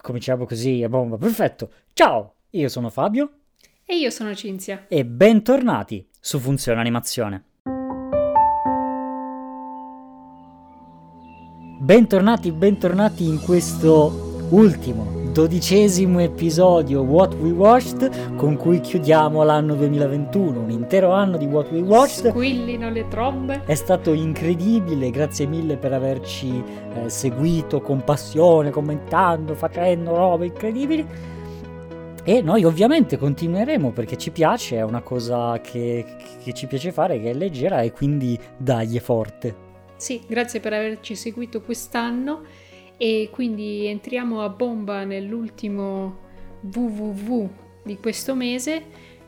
Cominciamo così a bomba, perfetto. Ciao, io sono Fabio. E io sono Cinzia. E bentornati su Funzione Animazione. Bentornati, bentornati in questo ultimo dodicesimo episodio What We Watched con cui chiudiamo l'anno 2021, un intero anno di What We Watched. Squillino le trombe. È stato incredibile, grazie mille per averci eh, seguito con passione, commentando, facendo robe incredibili. E noi ovviamente continueremo perché ci piace, è una cosa che, che ci piace fare, che è leggera e quindi dagli forte. Sì, grazie per averci seguito quest'anno e quindi entriamo a bomba nell'ultimo www di questo mese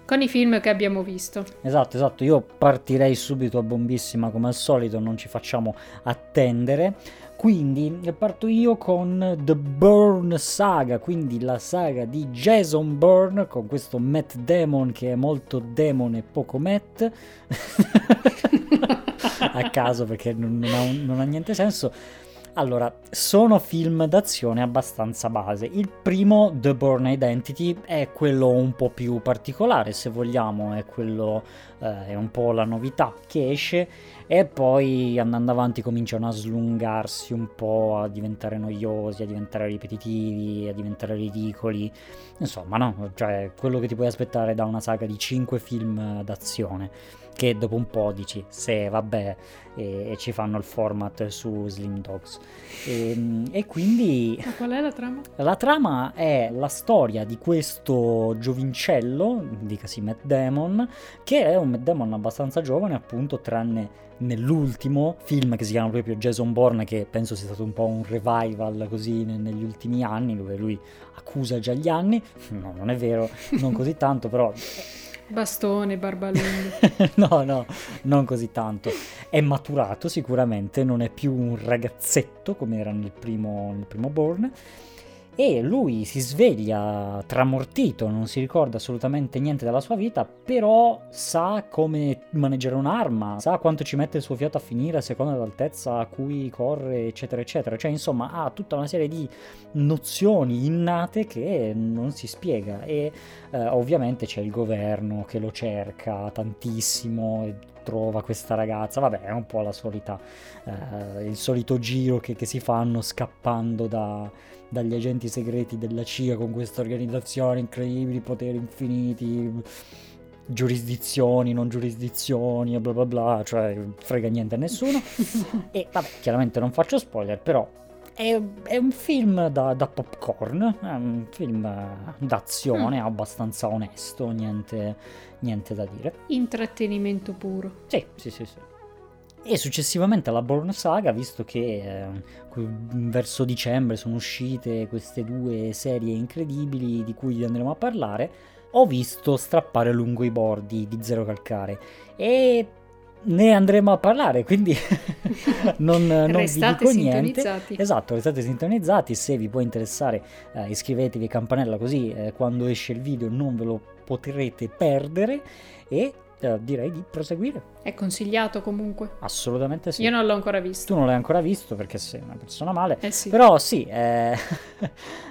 con i film che abbiamo visto. Esatto, esatto, io partirei subito a bombissima come al solito, non ci facciamo attendere. Quindi parto io con The Burn Saga, quindi la saga di Jason Bourne con questo Matt Damon che è molto demon e poco Matt. a caso perché non, non, ha, non ha niente senso allora, sono film d'azione abbastanza base. Il primo, The Born Identity, è quello un po' più particolare, se vogliamo, è quello eh, è un po' la novità che esce e poi andando avanti cominciano a slungarsi un po', a diventare noiosi, a diventare ripetitivi, a diventare ridicoli. Insomma, no, cioè quello che ti puoi aspettare da una saga di 5 film d'azione che dopo un po' dici se vabbè e, e, ci fanno il format su Slim Dogs e, ehm, e, quindi Ma qual è la trama? La trama è la storia di questo giovincello dicasi Matt Damon che è un Matt Damon abbastanza giovane appunto tranne nell'ultimo film che si chiama proprio Jason Bourne che penso sia stato un po' un revival così negli ultimi anni dove lui accusa già gli anni no non è vero non così tanto però Bastone, barba no, no, non così tanto. È maturato sicuramente, non è più un ragazzetto come era nel primo, nel primo Born e lui si sveglia tramortito, non si ricorda assolutamente niente della sua vita, però sa come maneggiare un'arma, sa quanto ci mette il suo fiato a finire a seconda dell'altezza a cui corre, eccetera, eccetera. Cioè, insomma, ha tutta una serie di nozioni innate che non si spiega e eh, ovviamente c'è il governo che lo cerca tantissimo e trova questa ragazza, vabbè è un po' la solita, eh, il solito giro che, che si fanno scappando da dagli agenti segreti della CIA con questa organizzazione incredibili, poteri infiniti, giurisdizioni, non giurisdizioni bla bla bla, cioè frega niente a nessuno. e vabbè, chiaramente non faccio spoiler, però è, è un film da, da, popcorn, è un film d'azione mm. abbastanza onesto, niente, niente da dire. Intrattenimento puro. Sì, sì, sì, sì. E successivamente alla Born Saga, visto che eh, verso dicembre sono uscite queste due serie incredibili di cui andremo a parlare, ho visto strappare lungo i bordi di Zero Calcare. E ne andremo a parlare, quindi non, non vi dico niente. Esatto, restate sintonizzati, se vi può interessare eh, iscrivetevi a campanella così eh, quando esce il video non ve lo potrete perdere. E eh, direi di proseguire. È consigliato comunque? Assolutamente sì. Io non l'ho ancora visto. Tu non l'hai ancora visto perché sei una persona male. Eh sì. Però sì, è,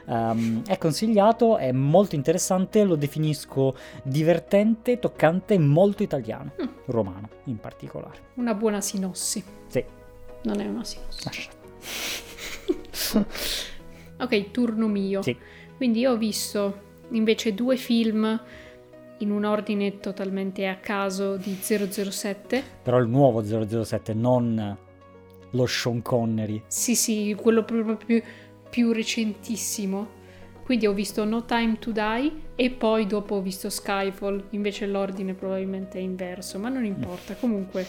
um, è consigliato, è molto interessante, lo definisco divertente, toccante, molto italiano, mm. romano in particolare. Una buona sinossi. Sì. Non è una sinossi. ok, turno mio. Sì. Quindi io ho visto invece due film in un ordine totalmente a caso di 007. Però il nuovo 007, non lo Sean Connery. Sì, sì, quello proprio più, più recentissimo. Quindi ho visto No Time to Die e poi dopo ho visto Skyfall, invece l'ordine probabilmente è inverso, ma non importa. Comunque,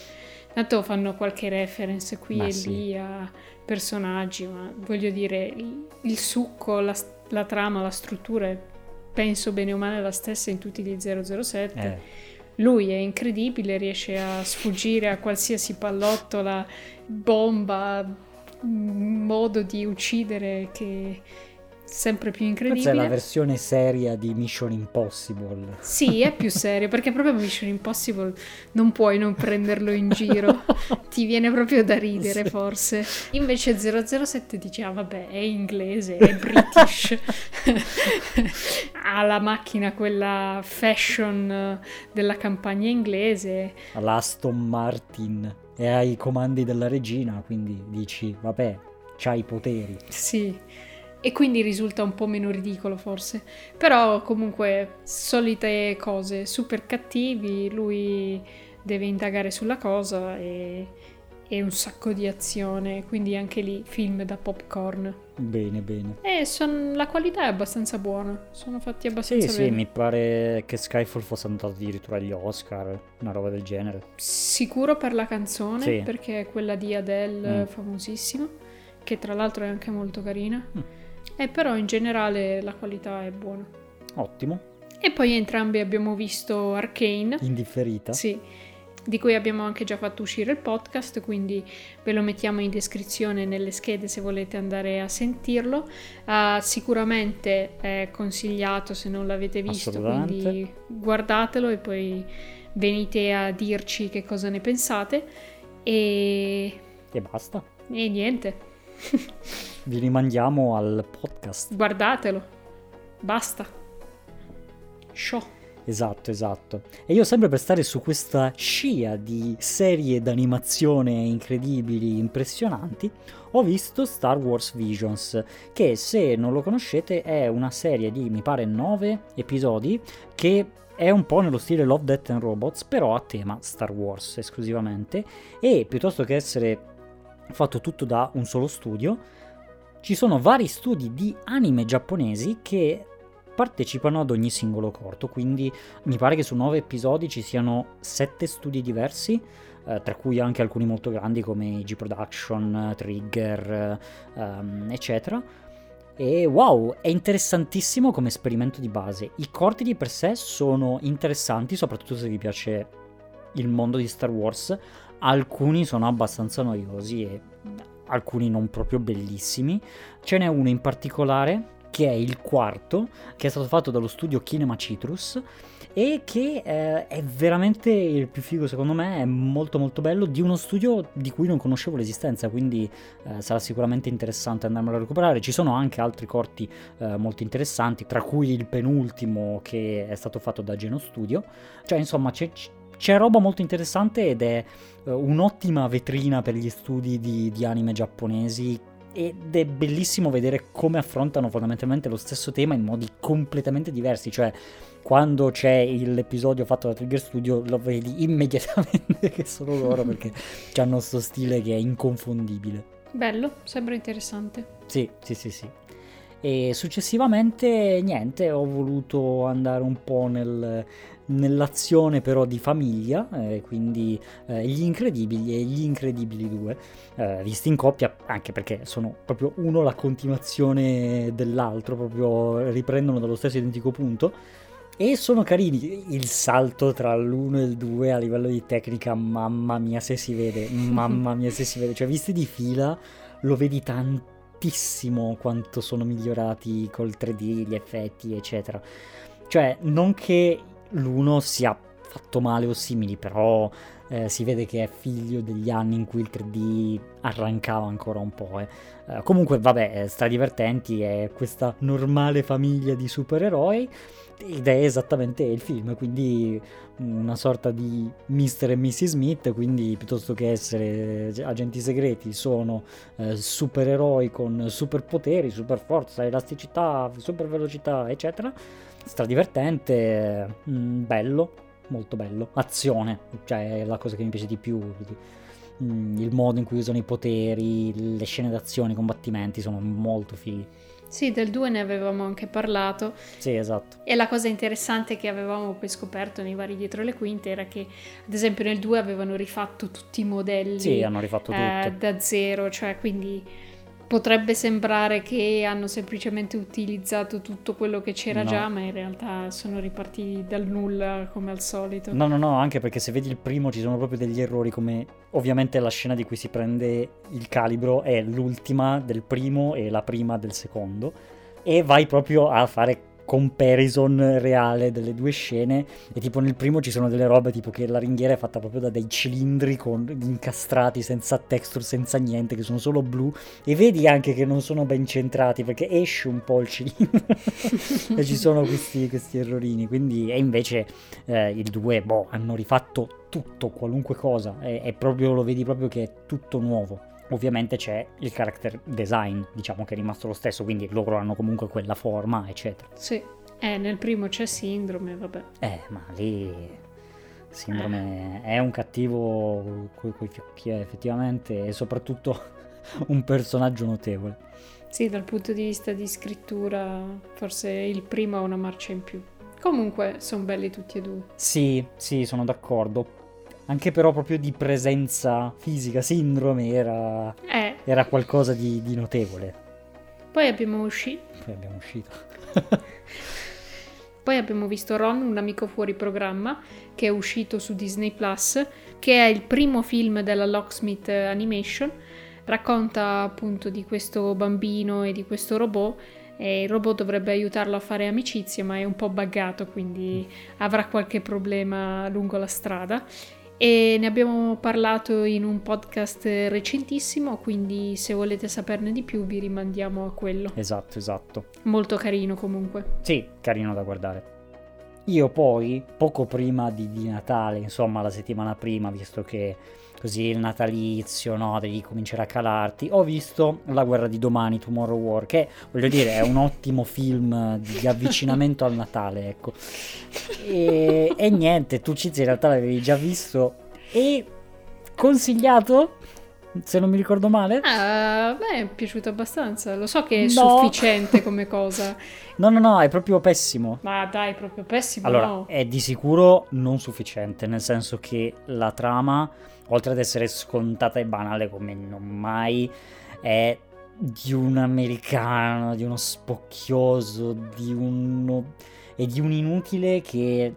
tanto fanno qualche reference qui ma e sì. lì a personaggi, ma voglio dire, il, il succo, la, la trama, la struttura è penso bene o male la stessa in tutti gli 007. Eh. Lui è incredibile, riesce a sfuggire a qualsiasi pallottola, bomba, modo di uccidere che sempre più Questa è incredibile. la versione seria di Mission Impossible. Sì, è più serio, perché proprio Mission Impossible non puoi non prenderlo in giro. Ti viene proprio da ridere, Sì. forse. Invece 007 dice, ah vabbè, è inglese, è british. ha la macchina, quella fashion eh, della campagna inglese. L'Aston Martin e ai comandi della regina, quindi dici, vabbè, c'ha i poteri. Sì. E quindi risulta un po' meno ridicolo forse. Però comunque solite cose, super cattivi, lui deve indagare sulla cosa e, e un sacco di azione, quindi anche lì film da popcorn. Bene, bene. E son- la qualità è abbastanza buona, sono fatti Sì, abbastanza sì, bene. mi pare che Skyfall fosse andato addirittura agli Oscar, una roba del genere. Sicuro per la canzone, Sì. perché è quella di Adele Mm. famosissima, che tra l'altro è anche molto carina. Mm. E però in generale la qualità è buona. Ottimo, E poi entrambi abbiamo visto Arcane, indifferita. sì, di cui abbiamo anche già fatto uscire il podcast, quindi ve lo mettiamo in descrizione nelle schede se volete andare a sentirlo. Ah, sicuramente è consigliato se non l'avete visto, quindi guardatelo e poi venite a dirci che cosa ne pensate. E, E basta. e niente, Vi rimandiamo al podcast. guardatelo, basta. Show. Esatto, esatto. E io sempre per stare su questa scia di serie d'animazione incredibili, impressionanti, ho visto Star Wars Visions, che se non lo conoscete è una serie di, mi pare, nove episodi che è un po' nello stile Love, Death and Robots, però a tema Star Wars esclusivamente, e piuttosto che essere fatto tutto da un solo studio, ci sono vari studi di anime giapponesi che partecipano ad ogni singolo corto, quindi mi pare che su nove episodi ci siano sette studi diversi, eh, tra cui anche alcuni molto grandi come G Production, Trigger, eh, ehm, eccetera. E wow, è interessantissimo come esperimento di base. I corti di per sé sono interessanti, soprattutto se vi piace il mondo di Star Wars. Alcuni sono abbastanza noiosi e alcuni non proprio bellissimi. Ce n'è uno in particolare che è il quarto, che è stato fatto dallo studio Kinema Citrus e che eh, è veramente il più figo secondo me, è molto molto bello, di uno studio di cui non conoscevo l'esistenza, quindi eh, sarà sicuramente interessante andarmelo a recuperare. Ci sono anche altri corti eh, molto interessanti, tra cui il penultimo che è stato fatto da Geno Studio, cioè insomma c'è, c'è roba molto interessante ed è eh, un'ottima vetrina per gli studi di, di anime giapponesi ed è bellissimo vedere come affrontano fondamentalmente lo stesso tema in modi completamente diversi, cioè quando c'è l'episodio fatto da Trigger Studio lo vedi immediatamente che sono loro perché hanno questo stile che è inconfondibile. Bello, sembra interessante. Sì, sì, sì, sì. E successivamente niente, ho voluto andare un po' nel, nell'azione però di famiglia, eh, quindi eh, Gli Incredibili e Gli Incredibili 2, eh, visti in coppia, anche perché sono proprio uno la continuazione dell'altro, proprio riprendono dallo stesso identico punto. E sono carini, il salto tra l'1 e il 2 a livello di tecnica, mamma mia se si vede, mamma mia se si vede, cioè visti di fila lo vedi tantissimo quanto sono migliorati col 3D, gli effetti, eccetera. Cioè, non che l'uno sia fatto male o simili, però eh, si vede che è figlio degli anni in cui il 3D arrancava ancora un po'. eh. Eh, comunque, vabbè, sta divertenti, è questa normale famiglia di supereroi ed è esattamente il film, quindi una sorta di Mr. e Mrs. Smith, quindi piuttosto che essere agenti segreti sono eh, supereroi con superpoteri, super forza, elasticità, super velocità, eccetera. Stradivertente, mm, bello, molto bello. Azione, cioè è la cosa che mi piace di più. Mm, il modo in cui usano i poteri, le scene d'azione, i combattimenti sono molto fighi. Sì, del 2 ne avevamo anche parlato Sì, esatto. e la cosa interessante che avevamo poi scoperto nei vari dietro le quinte era che ad esempio nel 2 avevano rifatto tutti i modelli Sì, hanno rifatto eh, tutto. da zero, cioè quindi potrebbe sembrare che hanno semplicemente utilizzato tutto quello che c'era No. già, ma in realtà sono ripartiti dal nulla come al solito. No, no, no, anche perché se vedi il primo ci sono proprio degli errori come ovviamente la scena di cui si prende il calibro è l'ultima del primo e la prima del secondo. e vai proprio a fare comparison reale delle due scene. E tipo nel primo ci sono delle robe tipo che la ringhiera è fatta proprio da dei cilindri con, incastrati senza texture, senza niente, che sono solo blu. E vedi anche che non sono ben centrati perché esce un po' il cilindro. E ci sono questi, questi errorini. Quindi e invece eh, i due boh, hanno rifatto tutto, qualunque cosa. È, è proprio, lo vedi proprio che è tutto nuovo Ovviamente c'è il character design, diciamo che è rimasto lo stesso, quindi loro hanno comunque quella forma, eccetera. Sì, eh, nel primo c'è Sindrome, vabbè. Eh, ma lì Sindrome eh. è un cattivo coi, coi fiocchi, eh, effettivamente, e soprattutto un personaggio notevole. Sì, dal punto di vista di scrittura, forse il primo ha una marcia in più. Comunque, sono belli tutti e due. Sì, sì, sono d'accordo anche però proprio di presenza fisica, sindrome era, eh. era qualcosa di, di, notevole. Poi abbiamo uscito. Poi abbiamo uscito. Poi abbiamo visto Ron, un amico fuori programma, che è uscito su Disney Plus, che è il primo film della Locksmith Animation. Racconta appunto di questo bambino e di questo robot. E il robot dovrebbe aiutarlo a fare amicizia, ma è un po' buggato, quindi avrà qualche problema lungo la strada e ne abbiamo parlato in un podcast recentissimo, quindi se volete saperne di più vi rimandiamo a quello. Esatto, esatto. Molto carino comunque. Sì, carino da guardare. Io poi, poco prima di, di Natale, insomma la settimana prima, visto che così il natalizio, no, devi cominciare a calarti. Ho visto La guerra di domani, Tomorrow War, che voglio dire è un ottimo film di avvicinamento al Natale, ecco. E, e niente, tu Cizi in realtà l'avevi già visto e consigliato? Se non mi ricordo male. Ah, me è piaciuto abbastanza. Lo so che è no. sufficiente come cosa. No, no, no, è proprio pessimo. Ma dai, proprio pessimo. Allora, no. è di sicuro non sufficiente, nel senso che la trama oltre ad essere scontata e banale come non mai, è di un americano, di uno spocchioso, di uno... e di un inutile che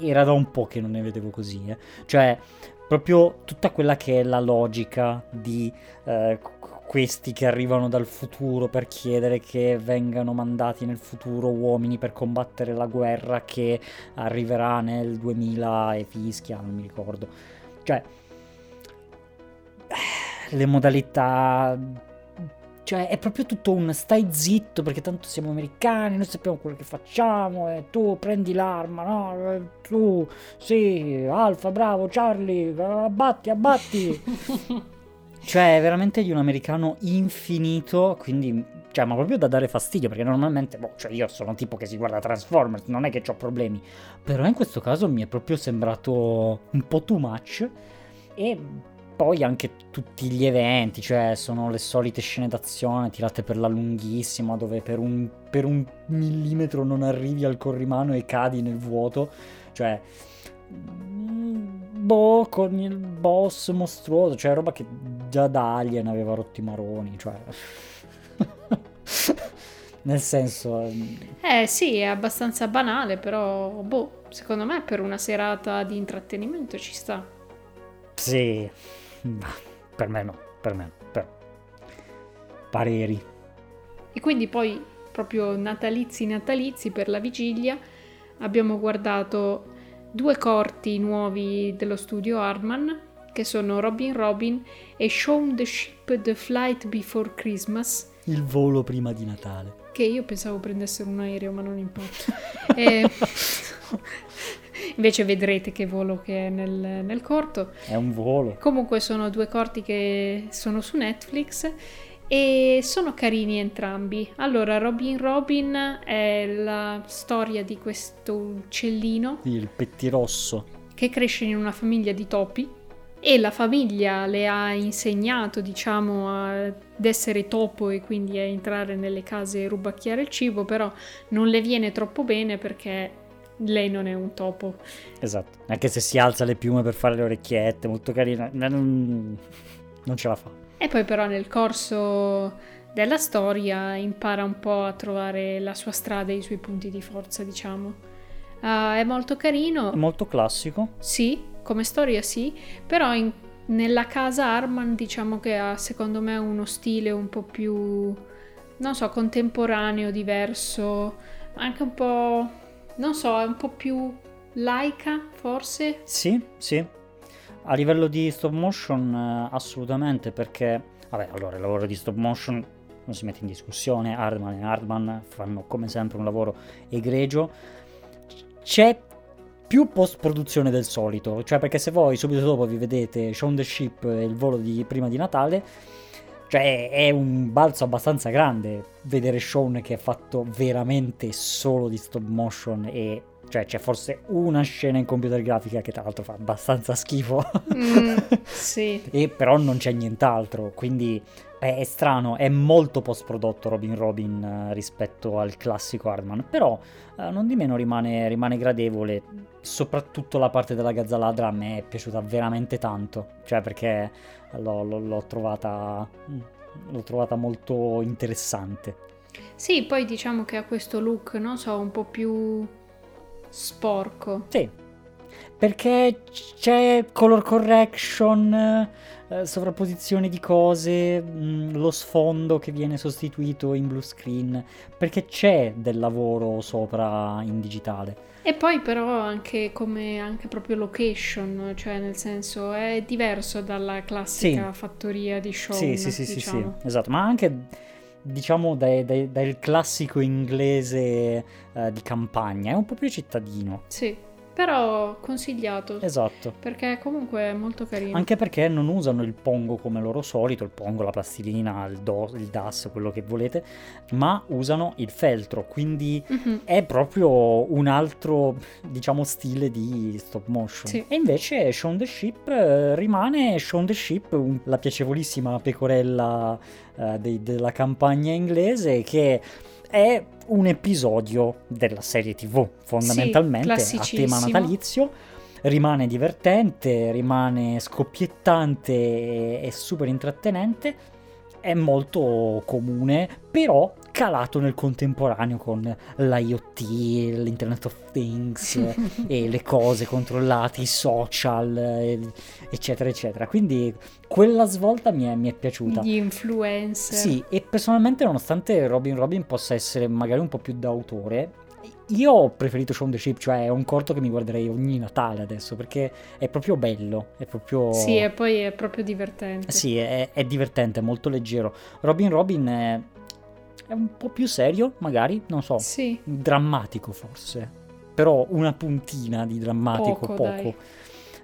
era da un po' che non ne vedevo così, eh. Cioè, proprio tutta quella che è la logica di eh, questi che arrivano dal futuro per chiedere che vengano mandati nel futuro uomini per combattere la guerra che arriverà nel 2000 e fischia, non mi ricordo. Cioè, le modalità cioè è proprio tutto un stai zitto perché tanto siamo americani, noi sappiamo quello che facciamo e tu prendi l'arma, no? Tu, sì, Alfa, bravo, Charlie, abbatti, abbatti. cioè è veramente di un americano infinito, quindi, cioè, ma proprio da dare fastidio perché normalmente, boh, cioè io sono un tipo che si guarda Transformers, non è che ho problemi, però in questo caso mi è proprio sembrato un po' too much e poi anche tutti gli eventi, cioè sono le solite scene d'azione tirate per la lunghissima dove per un, per un millimetro non arrivi al corrimano e cadi nel vuoto, cioè mm, boh, con il boss mostruoso, cioè roba che già da Alien aveva rotti i maroni, cioè... Nel senso... Ehm, eh sì, è abbastanza banale, però, boh, secondo me per una serata di intrattenimento ci sta. Sì, per me no, per me no. Per... Pareri. E quindi poi, proprio natalizi natalizi per la vigilia, abbiamo guardato due corti nuovi dello studio Hartman, che sono Robin Robin e Show the Ship The Flight Before Christmas. Il volo prima di Natale. Che io pensavo prendessero un aereo, ma non importa. e... Invece vedrete che volo che è nel, nel corto. È un volo. Comunque sono due corti che sono su Netflix e sono carini entrambi. Allora, Robin Robin è la storia di questo uccellino. Il pettirosso. Che cresce in una famiglia di topi e la famiglia le ha insegnato, diciamo, ad essere topo e quindi a entrare nelle case e rubacchiare il cibo, però non le viene troppo bene perché lei non è un topo. Esatto, anche se si alza le piume per fare le orecchiette, molto carina, non, non ce la fa. E poi però nel corso della storia impara un po' a trovare la sua strada e i suoi punti di forza, diciamo. Uh, è molto carino. È molto classico. Sì, come storia sì, però in, nella casa Arman diciamo che ha secondo me uno stile un po' più non so, contemporaneo, diverso, anche un po', non so, è un po' più laica forse? Sì, sì. A livello di stop motion eh, assolutamente perché, vabbè, allora il lavoro di stop motion non si mette in discussione, Hardman e Hardman fanno come sempre un lavoro egregio. C'è più post produzione del solito, cioè perché se voi subito dopo vi vedete Shaun the Ship e il volo di prima di Natale, cioè è un balzo abbastanza grande vedere Shaun che è fatto veramente solo di stop motion e cioè c'è forse una scena in computer grafica che tra l'altro fa abbastanza schifo. Mm, sì. e però non c'è nient'altro, quindi è, è strano, è molto post prodotto Robin Robin eh, rispetto al classico Hardman, però eh, non di meno rimane, rimane gradevole, soprattutto la parte della gazzaladra a me è piaciuta veramente tanto, cioè perché l'ho, l'ho, l'ho trovata... L'ho trovata molto interessante. Sì, poi diciamo che ha questo look, non so, un po' più sporco. Sì, perché c'è color correction, eh, sovrapposizione di cose, mh, lo sfondo che viene sostituito in blue screen, perché c'è del lavoro sopra in digitale. E poi però anche come anche proprio location, cioè nel senso è diverso dalla classica Sì. fattoria di show. Sì, sì, sì, sì, sì, diciamo. esatto, ma anche diciamo dai- dai- dal classico inglese eh, di campagna, è un po' più cittadino. Sì, però consigliato. Esatto. Perché comunque è molto carino. Anche perché non usano il pongo come loro solito, il pongo, la plastilina, il, do- il DAS, quello che volete, ma usano il feltro, quindi Mhm. è proprio un altro, diciamo, stile di stop motion. Sì. E invece Shaun the Ship eh, rimane Shaun the Ship, un- la piacevolissima pecorella eh, dei- della campagna inglese che è un episodio della serie TV, fondamentalmente, a tema natalizio. Rimane divertente, rimane scoppiettante e super intrattenente. È molto comune, però calato nel contemporaneo con l'IoT, l'Internet of Things e le cose controllate, i social, eh, eccetera, eccetera. Quindi quella svolta mi è, mi è piaciuta. Gli influencer. Sì, e personalmente, nonostante Robin Robin possa essere magari un po' più d'autore, io ho preferito Shaun the Ship, cioè è un corto che mi guarderei ogni Natale adesso perché è proprio bello, è proprio. Sì, e poi è proprio divertente. Sì, è, è divertente, è molto leggero. Robin Robin è, è un po' più serio, magari, non so, Sì, drammatico forse, però una puntina di drammatico, Poco, poco.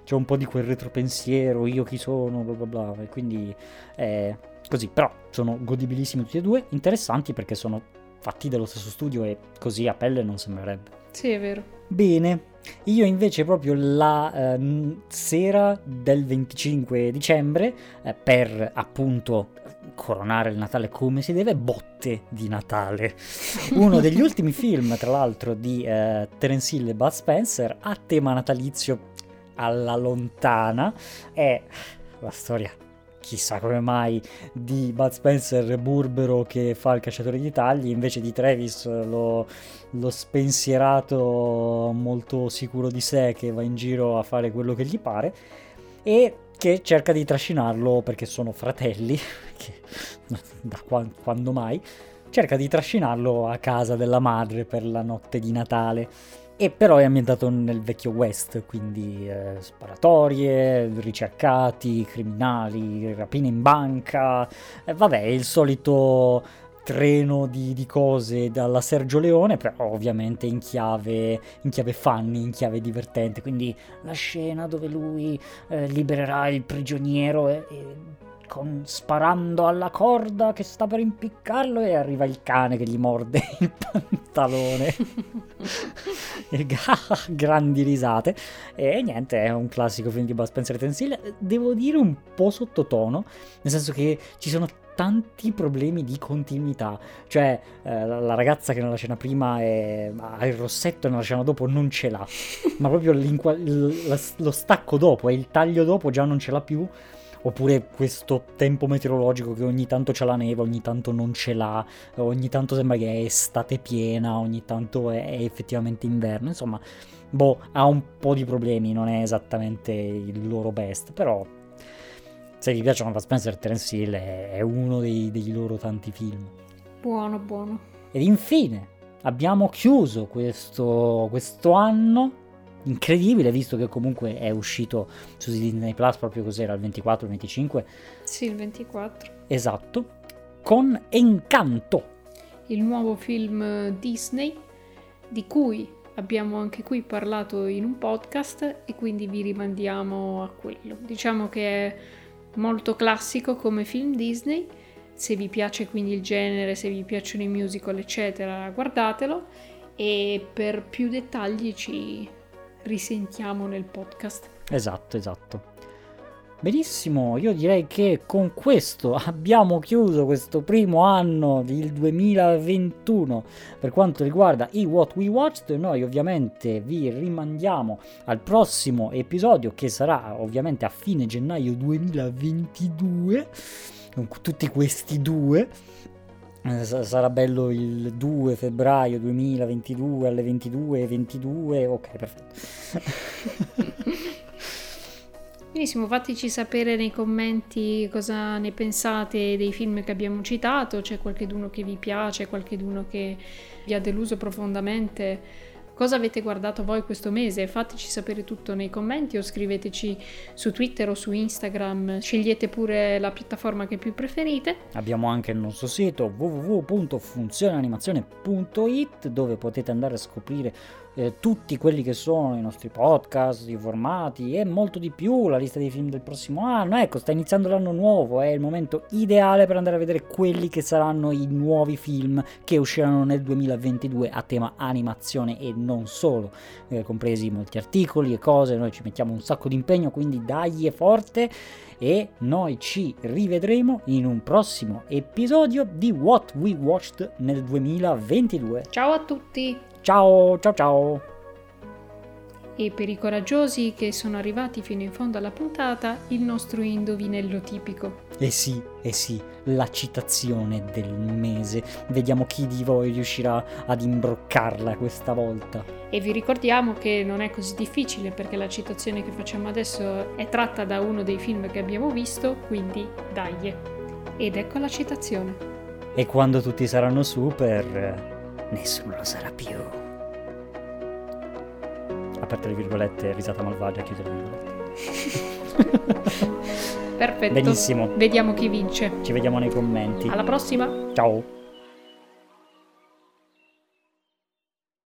C'è un po' di quel retropensiero, io chi sono, bla bla bla, e quindi è così, però sono godibilissimi tutti e due, interessanti perché sono fatti dallo stesso studio e così a pelle non sembrerebbe. sì, è vero. Bene, io invece proprio la ehm, sera del 25 dicembre, eh, per appunto coronare il Natale come si deve, botte di Natale. Uno degli ultimi film, tra l'altro, di eh, Terence Hill e Bud Spencer a tema natalizio alla lontana è la storia chissà come mai di Bud Spencer burbero che fa il cacciatore di tagli invece di Travis lo, lo spensierato molto sicuro di sé che va in giro a fare quello che gli pare e che cerca di trascinarlo perché sono fratelli che da qua- quando mai cerca di trascinarlo a casa della madre per la notte di Natale. E però è ambientato nel vecchio West, quindi eh, sparatorie, ricercati, criminali, rapine in banca, eh, vabbè, il solito treno di, di cose dalla Sergio Leone, però ovviamente in chiave, in chiave funny, in chiave divertente, quindi la scena dove lui eh, libererà il prigioniero e, e con- sparando alla corda che sta per impiccarlo e arriva il cane che gli morde il pantalone. E grandi risate. E niente è un classico film di Bud Spencer e Hill devo dire un po' sottotono nel senso che ci sono tanti problemi di continuità. Cioè eh, la ragazza che nella scena prima è- ha il rossetto e nella scena dopo non ce l'ha. Ma proprio lo stacco dopo e il taglio dopo già non ce l'ha più. Oppure questo tempo meteorologico che ogni tanto c'è la neve, ogni tanto non ce l'ha, ogni tanto sembra che è estate piena, ogni tanto è, è effettivamente inverno, insomma, boh, ha un po' di problemi, non è esattamente il loro best, però se vi piacciono Bud Spencer Terence Hill è, è uno dei, dei loro tanti film. Buono, buono. Ed infine abbiamo chiuso questo, questo anno incredibile visto che comunque è uscito su Disney Plus proprio cos'era il 24 il 25 Sì, il 24. esatto con Encanto Il nuovo film Disney di cui abbiamo anche qui parlato in un podcast e quindi vi rimandiamo a quello. Diciamo che è molto classico come film Disney. Se vi piace quindi il genere, se vi piacciono i musical, eccetera, guardatelo e per più dettagli ci risentiamo nel podcast. esatto esatto benissimo io direi che con questo abbiamo chiuso questo primo anno del 2021 per quanto riguarda i What We Watched noi ovviamente vi rimandiamo al prossimo episodio che sarà ovviamente a fine gennaio 2022 con tutti questi due. Eh, sa- sarà bello il 2 febbraio 2022 alle 22.22 ok perfetto Benissimo, fateci sapere nei commenti cosa ne pensate dei film che abbiamo citato, c'è qualcheduno che vi piace, qualcheduno che vi ha deluso profondamente. Cosa avete guardato voi questo mese? Fateci sapere tutto nei commenti o scriveteci su Twitter o su Instagram. Scegliete pure la piattaforma che più preferite. Abbiamo anche il nostro sito www.funzioneanimazione.it dove potete andare a scoprire eh, tutti quelli che sono i nostri podcast, i formati e molto di più, la lista dei film del prossimo anno. Ecco, sta iniziando l'anno nuovo, è il momento ideale per andare a vedere quelli che saranno i nuovi film che usciranno nel 2022 a tema animazione e non solo, eh, compresi molti articoli e cose, noi ci mettiamo un sacco di impegno, quindi dagli è forte e noi ci rivedremo in un prossimo episodio di What We Watched nel 2022. Ciao a tutti! Ciao ciao ciao! E per i coraggiosi che sono arrivati fino in fondo alla puntata, il nostro indovinello tipico. Eh sì, eh sì, la citazione del mese. Vediamo chi di voi riuscirà ad imbroccarla questa volta. E vi ricordiamo che non è così difficile perché la citazione che facciamo adesso è tratta da uno dei film che abbiamo visto, quindi dai. Ed ecco la citazione. E quando tutti saranno super, nessuno lo sarà più. Aperte le virgolette, risata malvagia, chiuse le virgolette. Perfetto. Benissimo, Vediamo chi vince. ci vediamo nei commenti. Alla prossima! Ciao!